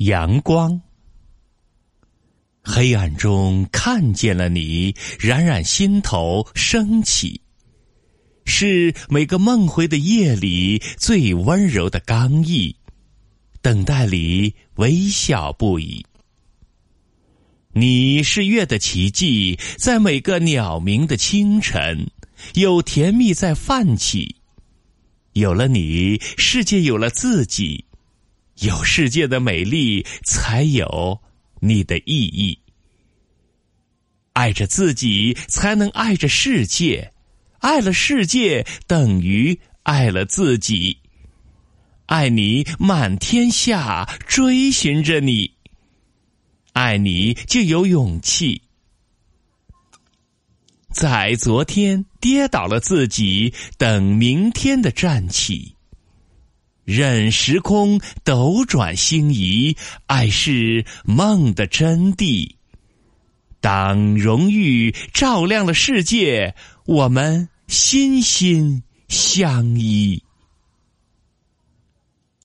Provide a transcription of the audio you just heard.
阳光，黑暗中看见了你，冉冉心头升起，是每个梦回的夜里最温柔的刚毅，等待里微笑不已。你是月的奇迹，在每个鸟鸣的清晨，有甜蜜在泛起。有了你，世界有了自己。有世界的美丽，才有你的意义。爱着自己，才能爱着世界；爱了世界，等于爱了自己。爱你，满天下追寻着你；爱你，就有勇气。在昨天跌倒了自己，等明天的站起。任时空斗转星移，爱是梦的真谛。当荣誉照亮了世界，我们心心相依。